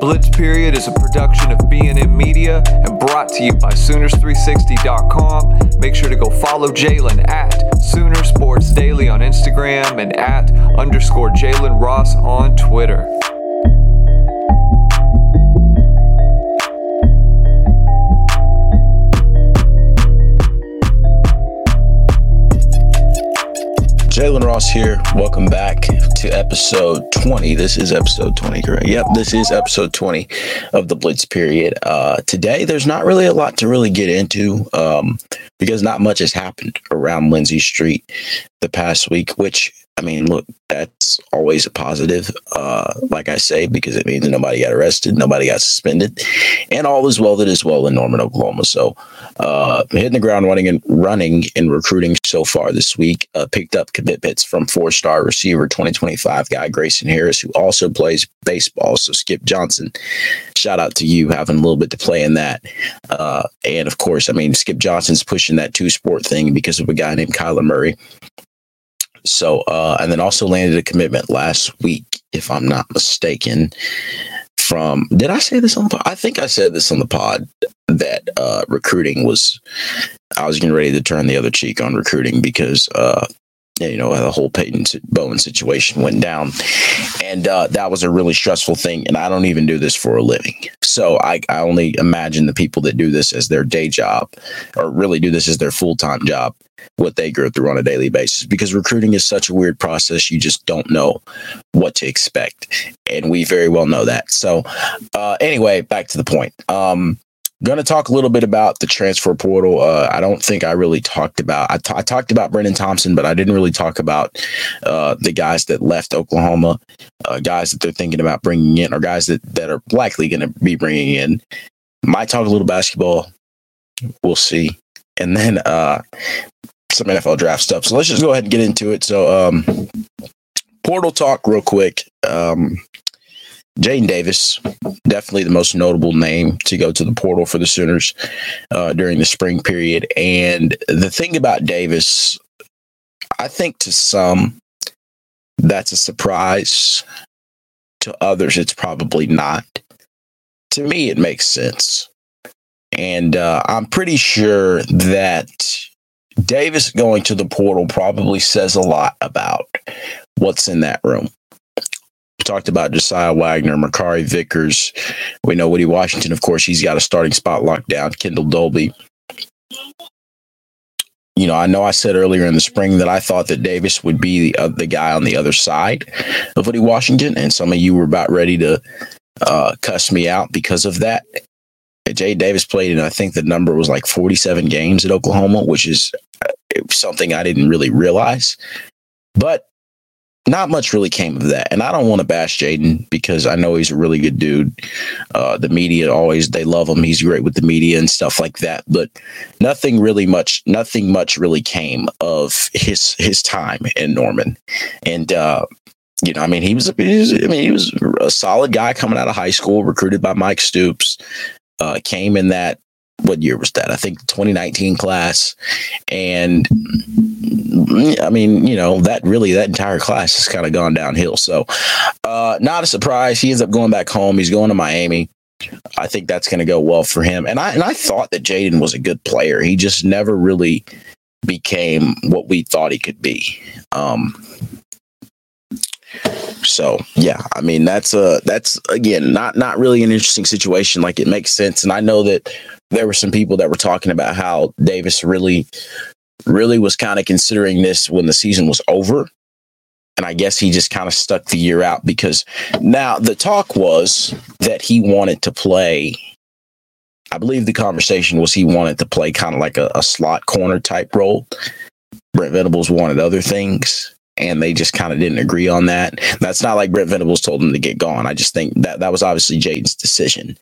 Blitz Period is a production of B&M Media and brought to you by Sooners360.com. Make sure to go follow Jalen at Sooner Sports Daily on Instagram and at underscore Jalen Ross on Twitter. Jalen Ross here. Welcome back to episode 20. This is episode 20, correct? Yep, this is episode 20 of the Blitz period. Uh, today, there's not really a lot to really get into um, because not much has happened around Lindsey Street the past week, which I mean, look, that's always a positive, uh, like I say, because it means nobody got arrested, nobody got suspended, and all is well that is well in Norman, Oklahoma. So, uh, hitting the ground running and running in recruiting so far this week. Uh, picked up commitments from four-star receiver 2025 guy Grayson Harris, who also plays baseball. So, Skip Johnson, shout out to you having a little bit to play in that. Uh, and of course, I mean, Skip Johnson's pushing that two-sport thing because of a guy named Kyler Murray so, uh, and then also landed a commitment last week, if I'm not mistaken. From did I say this on the pod? I think I said this on the pod that uh, recruiting was. I was getting ready to turn the other cheek on recruiting because uh, you know the whole Peyton Bowen situation went down, and uh, that was a really stressful thing. And I don't even do this for a living, so I, I only imagine the people that do this as their day job, or really do this as their full time job, what they go through on a daily basis. Because recruiting is such a weird process, you just don't know what to expect, and we very well know that. So, uh, anyway, back to the point. Um, To talk a little bit about the transfer portal. Uh, I don't think I really talked about. I, t- I talked about Brendan Thompson, but I didn't really talk about uh, the guys that left Oklahoma, uh, guys that they're thinking about bringing in, or guys that that are likely going to be bringing in. Might talk a little basketball. We'll see, and then uh, some NFL draft stuff. So let's just go ahead and get into it. So, um, portal talk, real quick. Um, Jaden Davis, definitely the most notable name to go to the portal for the Sooners uh, during the spring period. And the thing about Davis, I think to some, that's a surprise. To others, it's probably not. To me, it makes sense. And uh, I'm pretty sure that Davis going to the portal probably says a lot about what's in that room talked about Jasiah Wagner, Makari Vickers. We know Woody Washington, of course, he's got a starting spot locked down. Kendel Dolby. You know, I know I said earlier in the spring that I thought that Davis would be the, uh, the guy on the other side of Woody Washington, and some of you were about ready to uh, cuss me out because of that. Jay Davis played, and I think the number was like 47 games at Oklahoma, which is uh, something I didn't really realize. But not much really came of that. And I don't want to bash Jaden because I know he's a really good dude. Uh, the media always they love him. He's great with the media and stuff like that. But nothing really much, nothing much really came of his his time in Norman. And uh, you know, I mean, he was, he was, I mean, he was a solid guy coming out of high school, recruited by Mike Stoops. Uh, came in that what year was that? I think 2019 class. And I mean, you know, that really that entire class has kind of gone downhill. So uh not a surprise. He ends up going back home. He's going to Miami. I think that's going to go well for him. And I and I thought that Jaden was a good player. He just never really became what we thought he could be. Um so yeah, I mean that's a that's again not not really an interesting situation. Like it makes sense, and I know that there were some people that were talking about how Davis really, really was kind of considering this when the season was over. And I guess he just kind of stuck the year out because now the talk was that he wanted to play. I believe the conversation was he wanted to play kind of like a, a slot corner type role. Brent Venables wanted other things and they just kind of didn't agree on that. That's not like Brent Venables told him to get gone. I just think that that was obviously Jaden's decision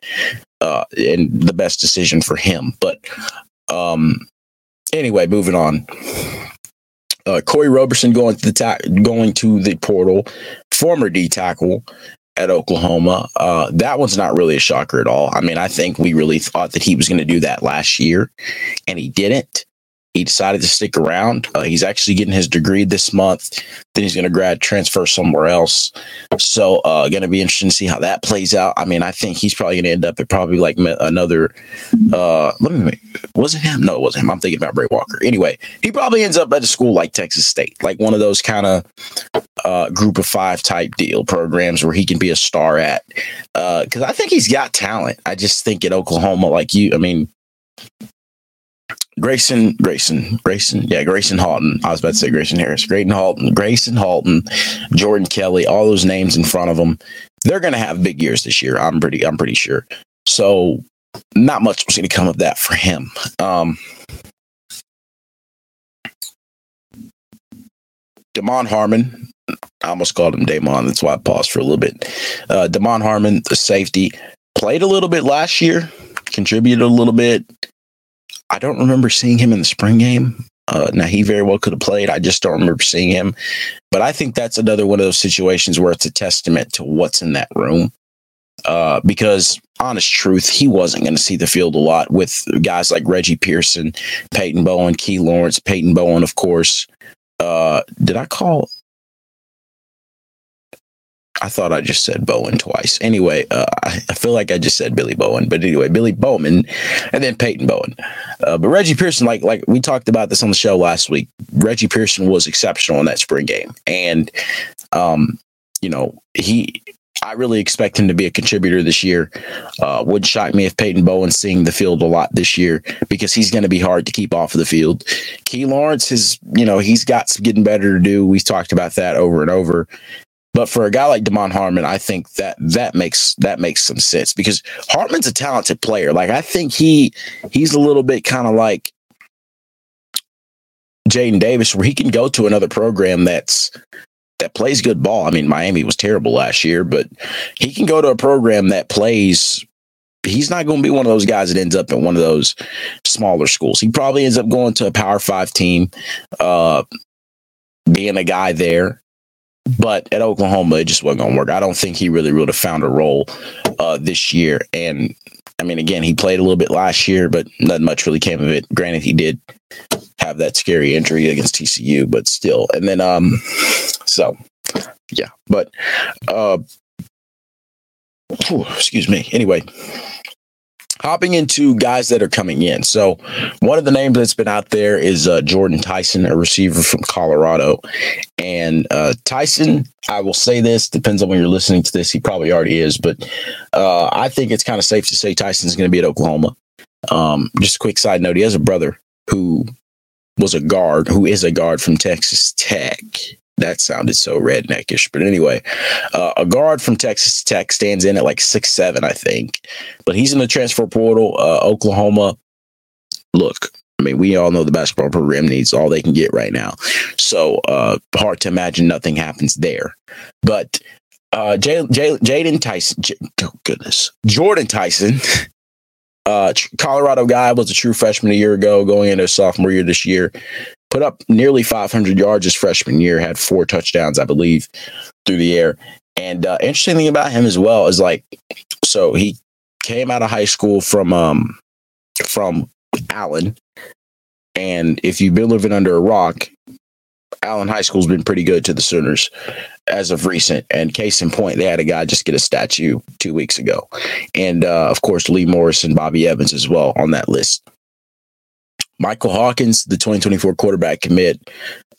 uh, and the best decision for him. But um, anyway, moving on. Uh, Kori Roberson going to the ta- going to the portal, former D tackle at Oklahoma. Uh, that one's not really a shocker at all. I mean, I think we really thought that he was going to do that last year, and he didn't. He decided to stick around. Uh, he's actually getting his degree this month. Then he's going to grad transfer somewhere else. So, uh, going to be interesting to see how that plays out. I mean, I think he's probably going to end up at probably like another. Uh, let me. Make, was it him? No, it wasn't him. I'm thinking about Bray Walker. Anyway, he probably ends up at a school like Texas State, like one of those kind of uh, group of five type deal programs where he can be a star at. Because uh, I think he's got talent. I just think at Oklahoma, like you, I mean, Grayson, Grayson, Grayson, yeah, Gracen Halton. I was about to say Grayson Harris, Gracen Halton, Gracen Halton, Jordan Kelley, all those names in front of them. They're going to have big years this year. I'm pretty, I'm pretty sure. So, not much was going to come of that for him. Um, Damon Harmon, I almost called him Damon. That's why I paused for a little bit. Uh, Damon Harmon, the safety, played a little bit last year, contributed a little bit. I don't remember seeing him in the spring game. Uh, now he very well could have played. I just don't remember seeing him. But I think that's another one of those situations where it's a testament to what's in that room. Uh, because honest truth, he wasn't going to see the field a lot with guys like Reggie Pearson, Peyton Bowen, Key Lawrence, Peyton Bowen, of course. Uh, did I call? I thought I just said Bowen twice. Anyway, uh, I, feel like I just said Billy Bowen, but anyway, Billy Bowman, and then Peyton Bowen. Uh, but Reggie Pearson, like like we talked about this on the show last week, Reggie Pearson was exceptional in that spring game, and um, you know he. I really expect him to be a contributor this year. Uh, would shock me if Peyton Bowen's seeing the field a lot this year because he's going to be hard to keep off of the field. Key Lawrence is, you know, he's got some getting better to do. We've talked about that over and over. But for a guy like Damon Harmon, I think that that makes that makes some sense because Harmon's a talented player. Like I think he he's a little bit kind of like Jaden Davis, where he can go to another program that's that plays good ball. I mean, Miami was terrible last year, but he can go to a program that plays. He's not going to be one of those guys that ends up in one of those smaller schools. He probably ends up going to a Power Five team, uh, being a guy there. But at Oklahoma, it just wasn't going to work. I don't think he really would have found a role uh, this year. And I mean, again, he played a little bit last year, but not much really came of it. Granted, he did have that scary injury against TCU, but still. And then, um, so yeah, but uh, whew, excuse me. Anyway, hopping into guys that are coming in. So, one of the names that's been out there is uh, Jordan Tyson, a receiver from Colorado. And uh, Tyson, I will say this, depends on when you're listening to this. He probably already is, but uh, I think it's kind of safe to say Tyson's going to be at Oklahoma. Um, just a quick side note he has a brother who was a guard, who is a guard from Texas Tech that sounded so redneckish. But anyway, uh, a guard from Texas Tech stands in at like six seven, I think. But he's in the transfer portal. Uh, Oklahoma. Look, I mean, we all know the basketball program needs all they can get right now. So uh, hard to imagine nothing happens there. But uh, Jaden Tyson, J- oh goodness, Jordan Tyson. Uh, Colorado guy was a true freshman a year ago, going into sophomore year this year put up nearly 500 yards his freshman year, had four touchdowns, I believe, through the air. And uh, interesting thing about him as well is like, so he came out of high school from um from Allen, and if you've been living under a rock, Allen High School's been pretty good to the Sooners as of recent. And case in point, they had a guy just get a statue two weeks ago, and uh, of course Lee Morris and Bobby Evans as well on that list. Michael Hawkins, the 2024 quarterback commit,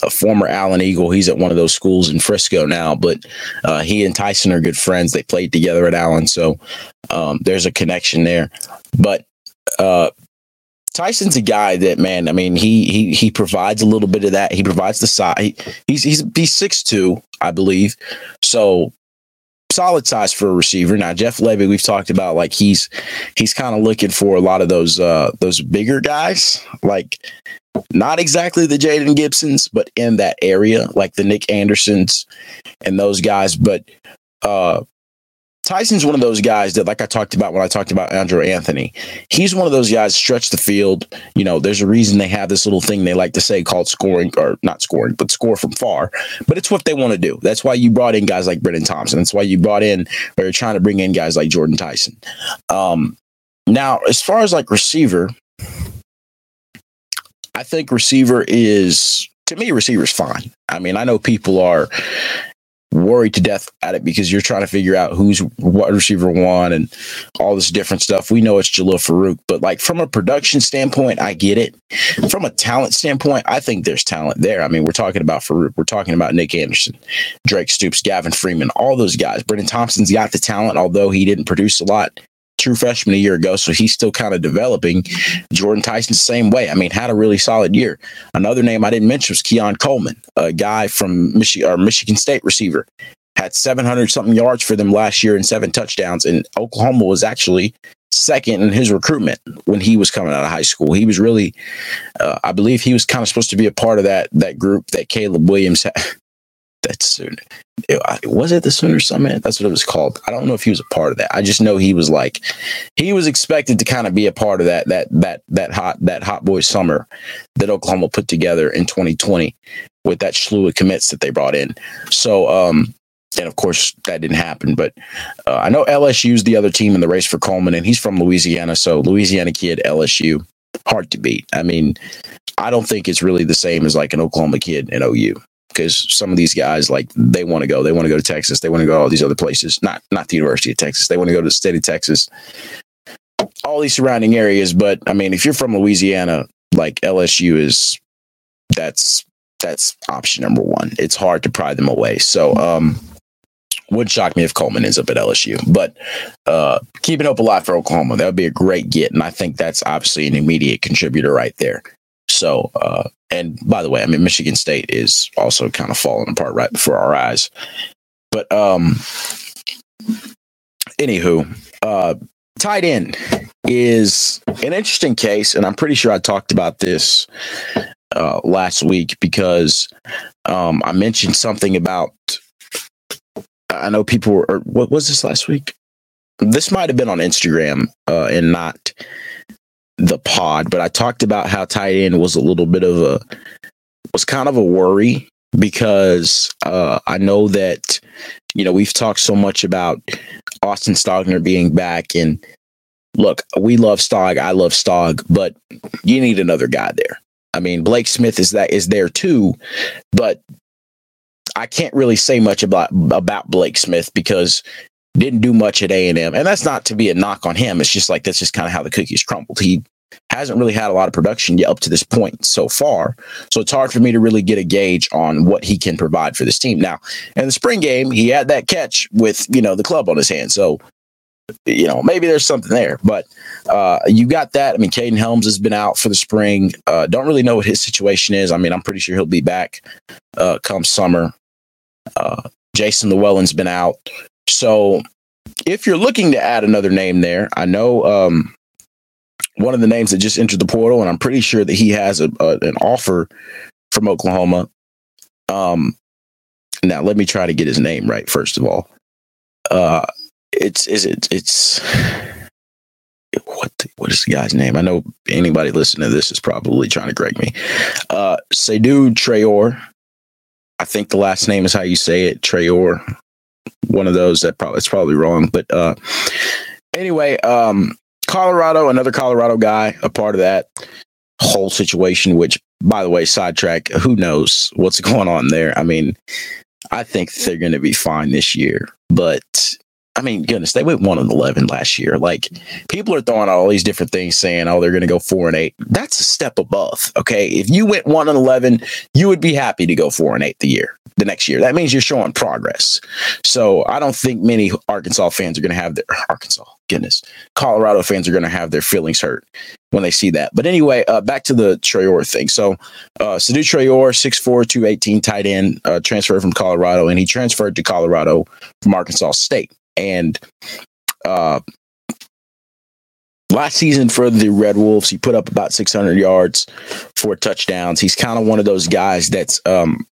a former Allen Eagle. He's at one of those schools in Frisco now, but uh, he and Tyson are good friends. They played together at Allen, so um, there's a connection there. But uh, Tyson's a guy that man. I mean, he he he provides a little bit of that. He provides the size. He, he's he's he's six two, I believe. So solid size for a receiver. Now Jeff Lebby, we've talked about like he's he's kind of looking for a lot of those uh those bigger guys, like not exactly the Jaden Gibsons, but in that area, like the Nick Andersons and those guys. But uh Tyson's one of those guys that, like I talked about when I talked about Andrel Anthony, he's one of those guys stretch the field. You know, there's a reason they have this little thing they like to say called scoring or not scoring, but score from far. But it's what they want to do. That's why you brought in guys like Brenen Thompson. That's why you brought in or you're trying to bring in guys like Jordan Tyson. Um, now, as far as like receiver, I think receiver is to me receiver's fine. I mean, I know people are worried to death at it because you're trying to figure out who's what receiver one and all this different stuff. We know it's Jalil Farooq, but like from a production standpoint, I get it. From a talent standpoint, I think there's talent there. I mean, we're talking about Farooq, we're talking about Nick Anderson, Drake Stoops, Gavin Freeman, all those guys. Brendan Thompson's got the talent, although he didn't produce a lot true freshman a year ago, so he's still kind of developing. Jordan Tyson, same way. I mean, had a really solid year. Another name I didn't mention was Keon Coleman, a guy from Michigan or Michigan State receiver. Had 700 something yards for them last year and seven touchdowns. And Oklahoma was actually second in his recruitment when he was coming out of high school. He was really, uh, I believe, he was kind of supposed to be a part of that that group that Caleb Williams. That's. Was it the Sooner Summit? That's what it was called. I don't know if he was a part of that. I just know he was like, he was expected to kind of be a part of that that that that hot that hot boy summer that Oklahoma put together in 2020 with that slew of commits that they brought in. So, um, and of course that didn't happen. But uh, I know LSU's the other team in the race for Coleman, and he's from Louisiana, so Louisiana kid, LSU, hard to beat. I mean, I don't think it's really the same as like an Oklahoma kid in OU because some of these guys like they want to go they want to go to texas they want to go all these other places not not the university of texas they want to go to the state of texas all these surrounding areas but i mean if you're from louisiana like lsu is that's that's option number one. It's hard to pry them away. So um would shock me if Coleman ends up at LSU, but uh, keeping hope alive for Oklahoma, that would be a great get, and I think that's obviously an immediate contributor right there. So, uh, and by the way, I mean Michigan State is also kind of falling apart right before our eyes. But um, anywho, uh, tight end is an interesting case, and I'm pretty sure I talked about this uh, last week because um, I mentioned something about. I know people were. what was this last week? This might have been on Instagram uh, and not the pod, but I talked about how tight end was a little bit of a was kind of a worry because uh, I know that you know we've talked so much about Austin Stogner being back, and look, we love Stog, I love Stog, but you need another guy there. I mean, Blake Smith is that is there too, but I can't really say much about about Blake Smith because didn't do much at A and M, and that's not to be a knock on him. It's just like that's just kind of how the cookies crumbled. He hasn't really had a lot of production yet up to this point so far, so it's hard for me to really get a gauge on what he can provide for this team. Now, in the spring game, he had that catch with you know the club on his hand, so you know maybe there's something there. But uh, you got that. I mean, Kaden Helms has been out for the spring. Uh, don't really know what his situation is. I mean, I'm pretty sure he'll be back uh, come summer. Uh, Jason Llewellyn's been out. So if you're looking to add another name there, I know um, one of the names that just entered the portal, and I'm pretty sure that he has a, a, an offer from Oklahoma. Um, now let me try to get his name right first of all. Uh, it's is it it's what the, what is the guy's name? I know anybody listening to this is probably trying to correct me. Uh, Seydou Traore. I think the last name is how you say it, Traore one of those that probably it's probably wrong. But uh, anyway, um, Colorado, another Colorado guy, a part of that whole situation. Which, by the way, sidetrack. Who knows what's going on there? I mean, I think they're going to be fine this year, but I mean, goodness, they went one and eleven last year. Like people are throwing out all these different things, saying, "Oh, they're going to go four and eight. That's a step above. Okay, if you went one and eleven, you would be happy to go four and eight the year, the next year. That means you're showing progress. So I don't think many Arkansas fans are going to have their Arkansas, goodness, Colorado fans are going to have their feelings hurt when they see that. But anyway, uh, back to the Traore thing. So uh, Seydou Traore, 6'4", 218 tight end, uh, transferred from Colorado, and he transferred to Colorado from Arkansas State. And uh, last season for the Red Wolves, he put up about 600 yards, four touchdowns. He's kind of one of those guys that's um,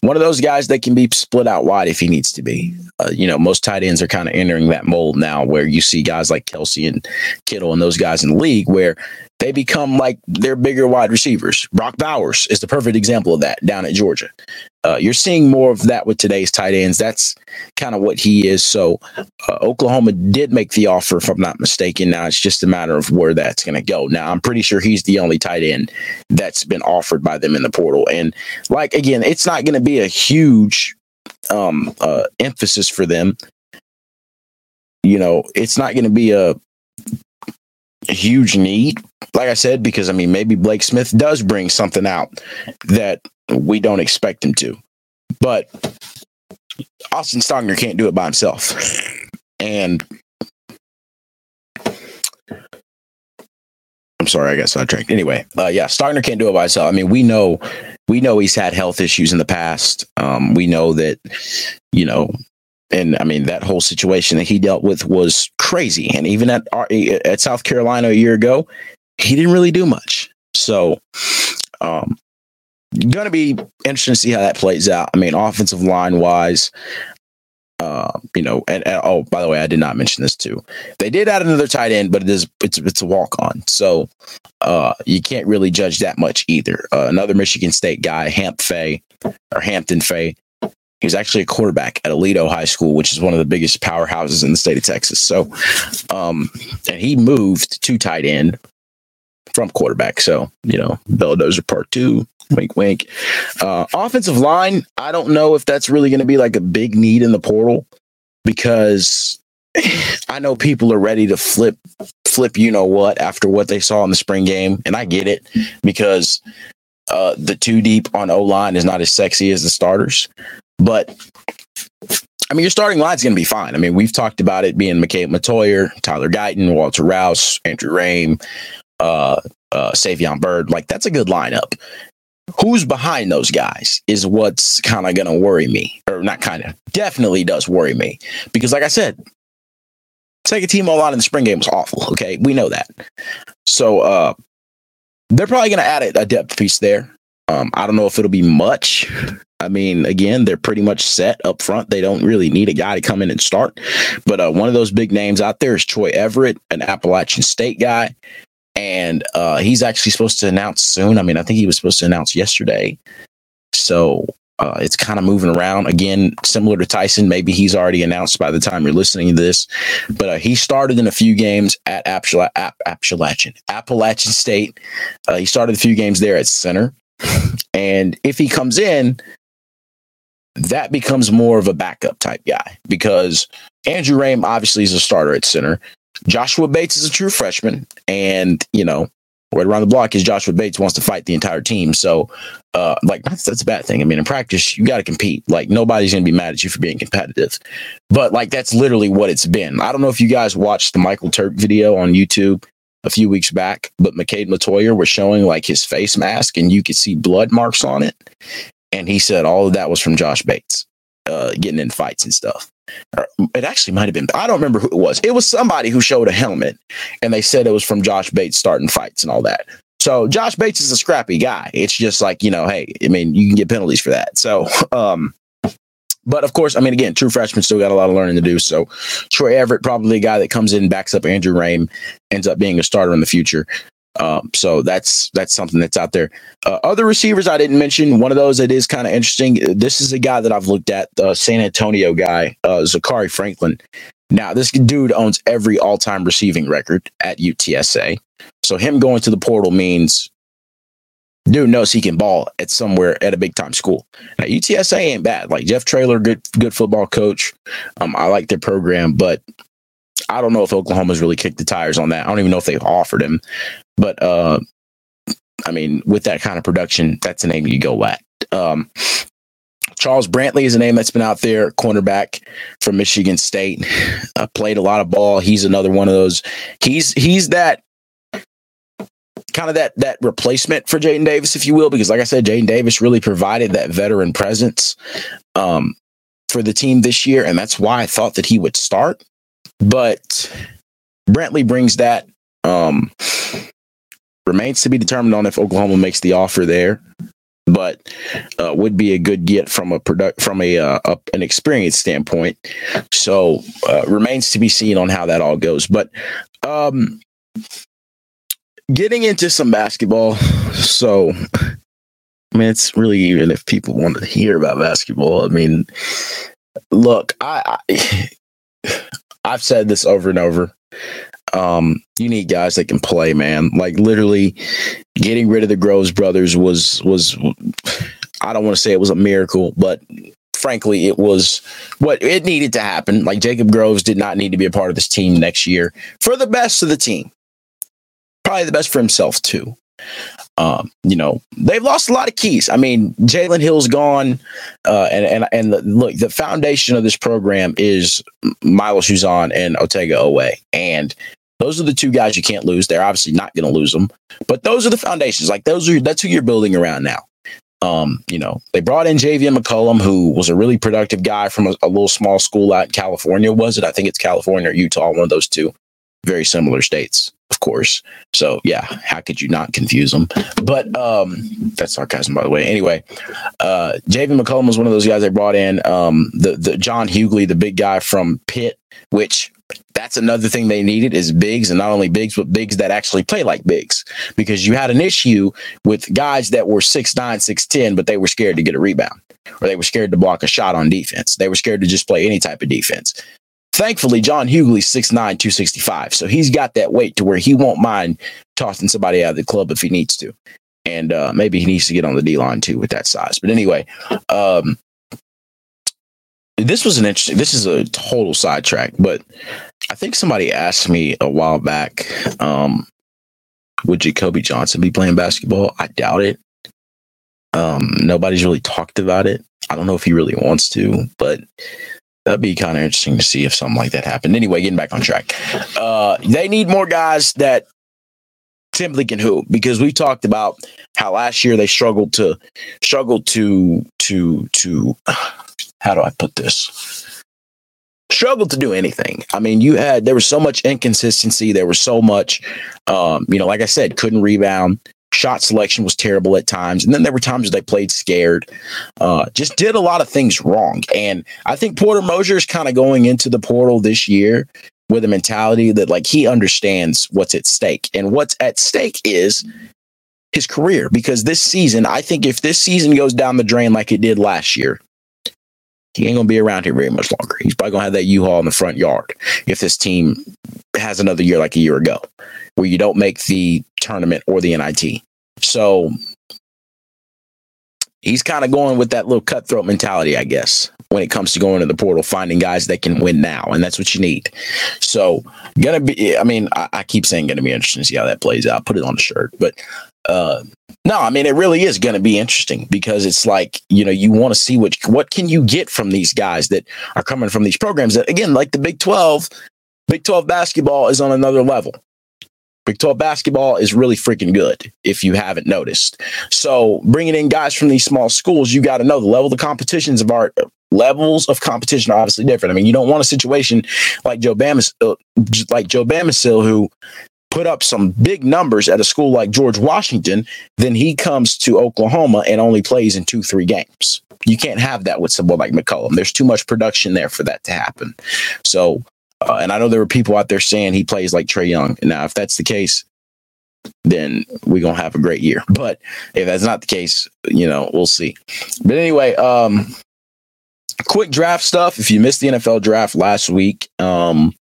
one of those guys that can be split out wide if he needs to be. Uh, you know, most tight ends are kind of entering that mold now where you see guys like Kelsey and Kittle and those guys in the league where they become like their bigger wide receivers. Brock Bowers is the perfect example of that down at Georgia. Uh, you're seeing more of that with today's tight ends. That's kind of what he is. So uh, Oklahoma did make the offer, if I'm not mistaken. Now it's just a matter of where that's going to go. Now I'm pretty sure he's the only tight end that's been offered by them in the portal. And like again, it's not going to be a huge um, uh, emphasis for them. You know, it's not going to be a, huge need, like I said, because I mean, maybe Blake Smith does bring something out that we don't expect him to. But Austin Stogner can't do it by himself. And I'm sorry, I got sidetracked. Anyway, uh, yeah, Stogner can't do it by himself. I mean, we know, we know he's had health issues in the past. Um, we know that, you know, and I mean that whole situation that he dealt with was crazy. And even at at South Carolina a year ago, he didn't really do much. So, um, going to be interesting to see how that plays out. I mean, offensive line wise, uh, you know, and, and, oh, by the way, I did not mention this too. They did add another tight end, but it is it's it's a walk on, so uh, you can't really judge that much either. Uh, another Michigan State guy, Hamp Fay or Hampton Fay. He was actually a quarterback at Aledo High School, which is one of the biggest powerhouses in the state of Texas. So, um, and he moved to tight end from quarterback. So, you know, Belldozer part two, wink, wink. Uh, offensive line, I don't know if that's really going to be like a big need in the portal because I know people are ready to flip, flip, you know what, after what they saw in the spring game. And I get it because uh, the two deep on O line is not as sexy as the starters. But I mean, your starting line's going to be fine. I mean, we've talked about it being McKade Mettauer, Tyler Guyton, Walter Rouse, Andrew Raym, uh, uh, Savion Byrd. Like, that's a good lineup. Who's behind those guys is what's kind of going to worry me, or not kind of, definitely does worry me. Because, like I said, second team all line in the spring game was awful. Okay. We know that. So, uh, they're probably going to add a depth piece there. Um, I don't know if it'll be much. I mean, again, they're pretty much set up front. They don't really need a guy to come in and start. But uh, one of those big names out there is Troy Everett, an Appalachian State guy and uh, he's actually supposed to announce soon. I mean, I think he was supposed to announce yesterday. So uh, it's kind of moving around again, similar to Tyson. Maybe he's already announced by the time you're listening to this, but uh, he started in a few games at Appala- App- Appalachian Appalachian State. Uh, he started a few games there at center, and if he comes in, that becomes more of a backup type guy because Andrew Raym obviously is a starter at center. Joshua Bates is a true freshman, and you know, right around the block is Joshua Bates wants to fight the entire team. So, uh, like that's that's a bad thing. I mean, in practice, you got to compete. Like nobody's gonna be mad at you for being competitive, but like that's literally what it's been. I don't know if you guys watched the Michael Turk video on YouTube a few weeks back, but McKade Mettauer was showing like his face mask, and you could see blood marks on it, and he said all of that was from Josh Bates uh, getting in fights and stuff. It actually might have been i don't remember who it was. It was somebody who showed a helmet and they said it was from josh bates starting fights and all that. So josh bates is a scrappy guy. It's just like you know hey i mean you can get penalties for that. So um but of course, I mean, again, true freshman still got a lot of learning to do. So Troy Everett, probably a guy that comes in, backs up Andrew Raym, ends up being a starter in the future. Um, so that's that's something that's out there. Uh, other receivers I didn't mention. One of those that is kind of interesting. This is a guy that I've looked at, the San Antonio guy, uh, Zakhari Franklin. Now this dude owns every all-time receiving record at UTSA. So him going to the portal means dude knows he can ball at somewhere at a big time school. Now UTSA ain't bad. Like Jeff Traylor, good good football coach. Um, I like their program, but I don't know if Oklahoma's really kicked the tires on that. I don't even know if they've offered him. But uh, I mean, with that kind of production, that's a name you go at. Um, Charles Brantley is a name that's been out there, cornerback from Michigan State. Uh, played a lot of ball. He's another one of those. He's he's that kind of that that replacement for Jaden Davis, if you will, because like I said, Jaden Davis really provided that veteran presence um, for the team this year, and that's why I thought that he would start. But Brantley brings that. Um, remains to be determined on if Oklahoma makes the offer there, but uh, would be a good get from a product from a, uh, a an experience standpoint. So uh, remains to be seen on how that all goes. But um, getting into some basketball. So, I mean, it's really even if people want to hear about basketball. I mean, look, I, I I've said this over and over. Um, you need guys that can play, man. Like literally, getting rid of the Groves brothers was was. I don't want to say it was a miracle, but frankly, it was what it needed to happen. Like Jacob Groves did not need to be a part of this team next year for the best of the team. Probably the best for himself too. Um, you know, they've lost a lot of keys. I mean, Jalen Hill's gone, uh, and and and the, look, the foundation of this program is Milos Uzan and Otega Oweh, and those are the two guys you can't lose. They're obviously not going to lose them, but those are the foundations. Like those are that's who you're building around now. Um, you know, they brought in Javian McCollum, who was a really productive guy from a, a, little small school out in California. Was it? I think it's California or Utah, one of those two very similar states, of course. So yeah, how could you not confuse them? But um, that's sarcasm, by the way. Anyway, uh, Javian McCollum was one of those guys they brought in. Um, the the John Hugley, the big guy from Pitt, which that's another thing they needed is bigs and not only bigs but bigs that actually play like bigs because you had an issue with guys that were 6'9 6'10 but they were scared to get a rebound or they were scared to block a shot on defense they were scared to just play any type of defense Thankfully, John Hugley's 6'9, 265. So he's got that weight to where he won't mind tossing somebody out of the club if he needs to. And uh, maybe he needs to get on the D line too with that size. But anyway, um, this was an interesting, this is a total sidetrack, but I think somebody asked me a while back, um, would Jacoby Johnson be playing basketball? I doubt it. Um, nobody's really talked about it. I don't know if he really wants to, but that'd be kind of interesting to see if something like that happened. Anyway, getting back on track. Uh, they need more guys that simply can hoop because we talked about how last year they struggled to struggled to to to how do I put this? Struggled to do anything. I mean, you had there was so much inconsistency. There was so much, um, you know, like I said, couldn't rebound, Shot selection was terrible at times. And then there were times they played scared. Uh, just did a lot of things wrong. And I think Porter Moser is kind of going into the portal this year with a mentality that like he understands what's at stake. And what's at stake is his career. Because this season, I think if this season goes down the drain like it did last year, he ain't gonna be around here very much longer. He's probably gonna have that U-Haul in the front yard if this team has another year like a year ago where you don't make the tournament or the NIT. So he's kind of going with that little cutthroat mentality, I guess, when it comes to going to the portal, finding guys that can win now. And that's what you need. So, gonna be, I mean, I, I keep saying gonna be interesting to see how that plays out. Put it on the shirt. But uh, no, I mean, it really is going to be interesting because it's like, you know, you want to see what, what can you get from these guys that are coming from these programs that, again, like the Big 12, Big 12 basketball is on another level. Big 12 basketball is really freaking good if you haven't noticed. So bringing in guys from these small schools, you got to know the level of the competitions of our levels of competition are obviously different. I mean, you don't want a situation like Joe Bamis, uh, like Joe Bamisile, who put up some big numbers at a school like George Washington, then he comes to Oklahoma and only plays in two, three games. You can't have that with someone like McCollum. There's too much production there for that to happen. So uh, and I know there were people out there saying he plays like Trae Young. Now, if that's the case, then we're gonna have a great year. But if that's not the case, you know, we'll see. But anyway, um, quick draft stuff. If you missed the NFL draft last week, um,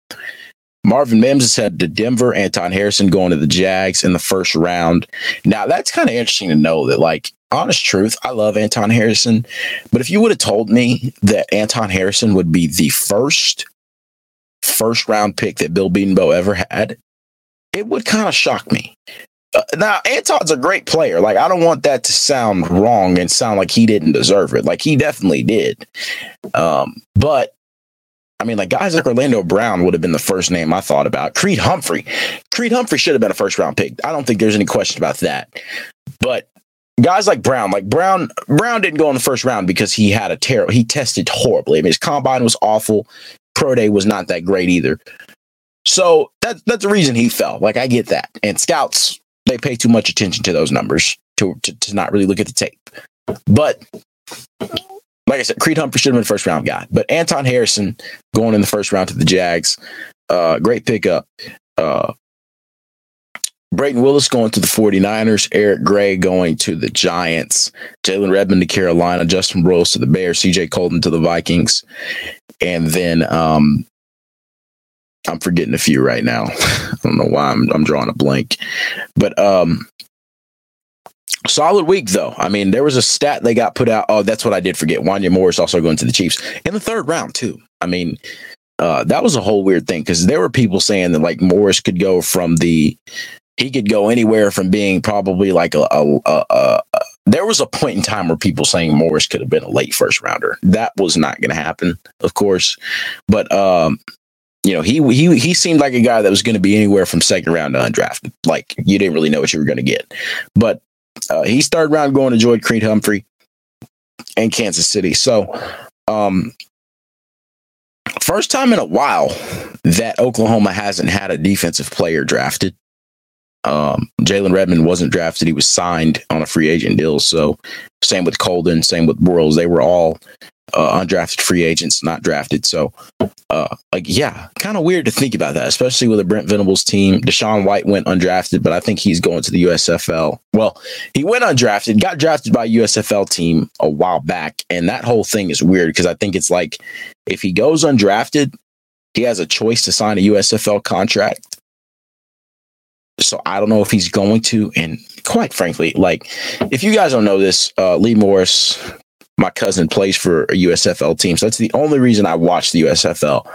Marvin Mims has had to Denver, Anton Harrison going to the Jags in the first round. Now that's kind of interesting to know that, like, honest truth, I love Anton Harrison, but if you would have told me that Anton Harrison would be the first first round pick that Bill Bedenbaugh ever had, it would kind of shock me. Uh, now, Anton's a great player. Like, I don't want that to sound wrong and sound like he didn't deserve it. Like, he definitely did. Um, but I mean, like guys like Orlando Brown would have been the first name I thought about. Creed Humphrey, Creed Humphrey should have been a first round pick. I don't think there's any question about that. But guys like Brown, like Brown, Brown didn't go in the first round because he had a terrible. He tested horribly. I mean, his combine was awful pro day was not that great either. So that, that's the reason he fell. Like I get that. And scouts, they pay too much attention to those numbers to, to, to not really look at the tape. But like I said, Creed Humphrey should have been first round guy. But Anton Harrison going in the first round to the Jags, uh, great pickup. Uh, Brayden Willis going to the 49ers, Eric Gray going to the Giants, Jalen Redmond to Carolina, Justin Rose to the Bears, CJ Coldon to the Vikings, and then um, I'm forgetting a few right now. I don't know why I'm I'm drawing a blank, but um, solid week though. I mean, there was a stat they got put out. Oh, that's what I did forget. Wanya Morris also going to the Chiefs in the third round too. I mean, uh, that was a whole weird thing because there were people saying that like Morris could go from the he could go anywhere from being probably like a, a, a, a there was a point in time where people saying Morris could have been a late first rounder. That was not going to happen, of course. But um, you know, he he he seemed like a guy that was going to be anywhere from second round to undrafted. Like you didn't really know what you were going to get. But uh, he started round going to Joy Creed Humphrey and Kansas City. So um, first time in a while that Oklahoma hasn't had a defensive player drafted. Um, Jalen Redmond wasn't drafted; he was signed on a free agent deal. So, same with Coldon, same with Burrows. They were all uh, undrafted free agents, not drafted. So, uh, like, yeah, kind of weird to think about that, especially with a Brent Venables team. DaShaun White went undrafted, but I think he's going to the USFL. Well, he went undrafted, got drafted by USFL team a while back, and that whole thing is weird because I think it's like if he goes undrafted, he has a choice to sign a USFL contract. So I don't know if he's going to, and quite frankly, like if you guys don't know this, uh, Lee Morris my cousin plays for a USFL team. So that's the only reason I watch the USFL.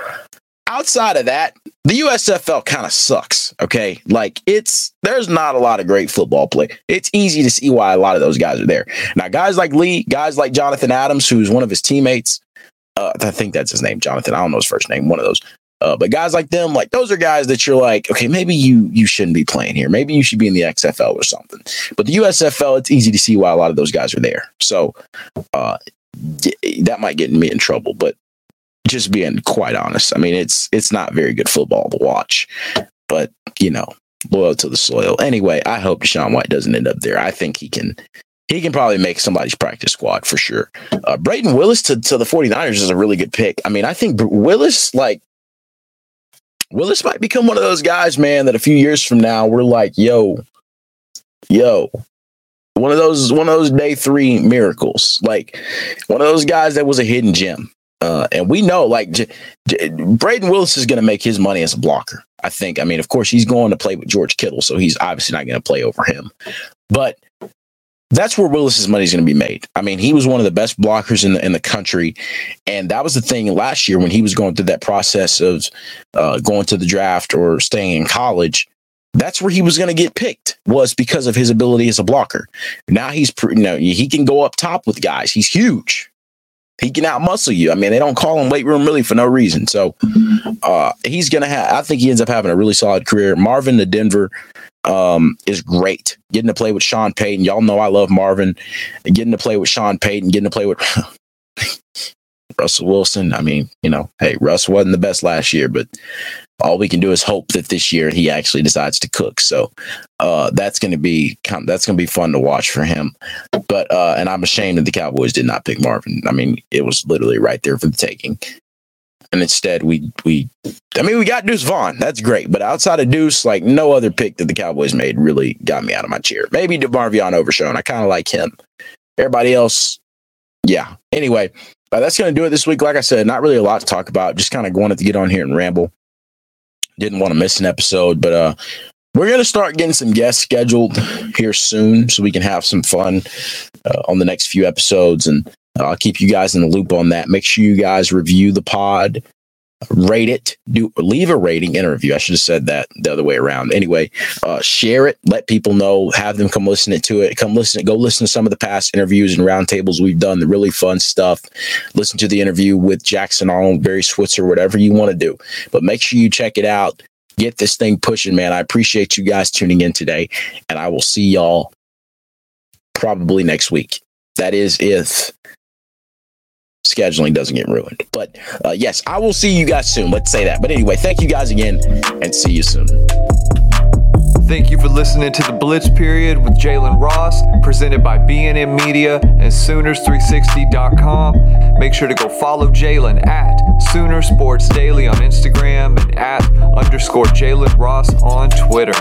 Outside of that, the USFL kind of sucks. Okay. Like it's, there's not a lot of great football play. It's easy to see why a lot of those guys are there. Now, guys like Lee, guys like Jonathan Adams, who's one of his teammates, uh, I think that's his name, Jonathan. I don't know his first name, one of those. Uh, but guys like them, like those are guys that you're like, okay, maybe you you shouldn't be playing here. Maybe you should be in the XFL or something. But the USFL, it's easy to see why a lot of those guys are there. So uh, that might get me in trouble. But just being quite honest, I mean, it's it's not very good football to watch. But you know, loyal to the soil. Anyway, I hope DaShaun White doesn't end up there. I think he can he can probably make somebody's practice squad for sure. Uh, Brayden Willis to, to the 49ers is a really good pick. I mean, I think Willis, like, Willis might become one of those guys, man, that a few years from now we're like, yo, yo, one of those one of those day three miracles, like one of those guys that was a hidden gem. Uh, and we know, like, J- J- Brayden Willis is going to make his money as a blocker. I think. I mean, of course, he's going to play with George Kittle, so he's obviously not going to play over him. But that's where Willis's money is going to be made. I mean, he was one of the best blockers in the in the country, and that was the thing last year when he was going through that process of uh, going to the draft or staying in college. That's where he was going to get picked was because of his ability as a blocker. Now he's you know he can go up top with guys. He's huge. He can outmuscle you. I mean, they don't call him weight room really for no reason. So uh, he's gonna have. I think he ends up having a really solid career. Marvin to Denver um, is great. Getting to play with Sean Payton. Y'all know I love Marvin. Getting to play with Sean Payton, getting to play with Russell Wilson. I mean, you know, hey, Russ wasn't the best last year, but all we can do is hope that this year he actually decides to cook. So uh, that's going to be that's going to be fun to watch for him. But uh, and I'm ashamed that the Cowboys did not pick Marvin. I mean, it was literally right there for the taking and instead we we I mean we got Deuce Vaughn. That's great, but outside of Deuce, like no other pick that the Cowboys made really got me out of my chair. Maybe DeMarvion Overshown. I kind of like him. Everybody else, yeah. Anyway, uh, that's going to do it this week. Like I said, not really a lot to talk about. Just kind of wanted to get on here and ramble. Didn't want to miss an episode, but uh, we're going to start getting some guests scheduled here soon so we can have some fun uh, on the next few episodes. And I'll keep you guys in the loop on that. Make sure you guys review the pod, rate it, do leave a rating review. I should have said that the other way around. Anyway, uh, share it, let people know, have them come listen to it. Come listen, go listen to some of the past interviews and roundtables we've done, the really fun stuff. Listen to the interview with Jackson Arnold, Barry Switzer, whatever you want to do. But make sure you check it out. Get this thing pushing, man. I appreciate you guys tuning in today, and I will see y'all probably next week. That is if scheduling doesn't get ruined. But uh, yes, I will see you guys soon. Let's say that. But anyway, thank you guys again and see you soon. Thank you for listening to the Blitz Period with Jalen Ross, presented by BNM Media and Sooners360.com. Make sure to go follow Jalen at Sooner Sports Daily on Instagram and at underscore Jalen Ross on Twitter.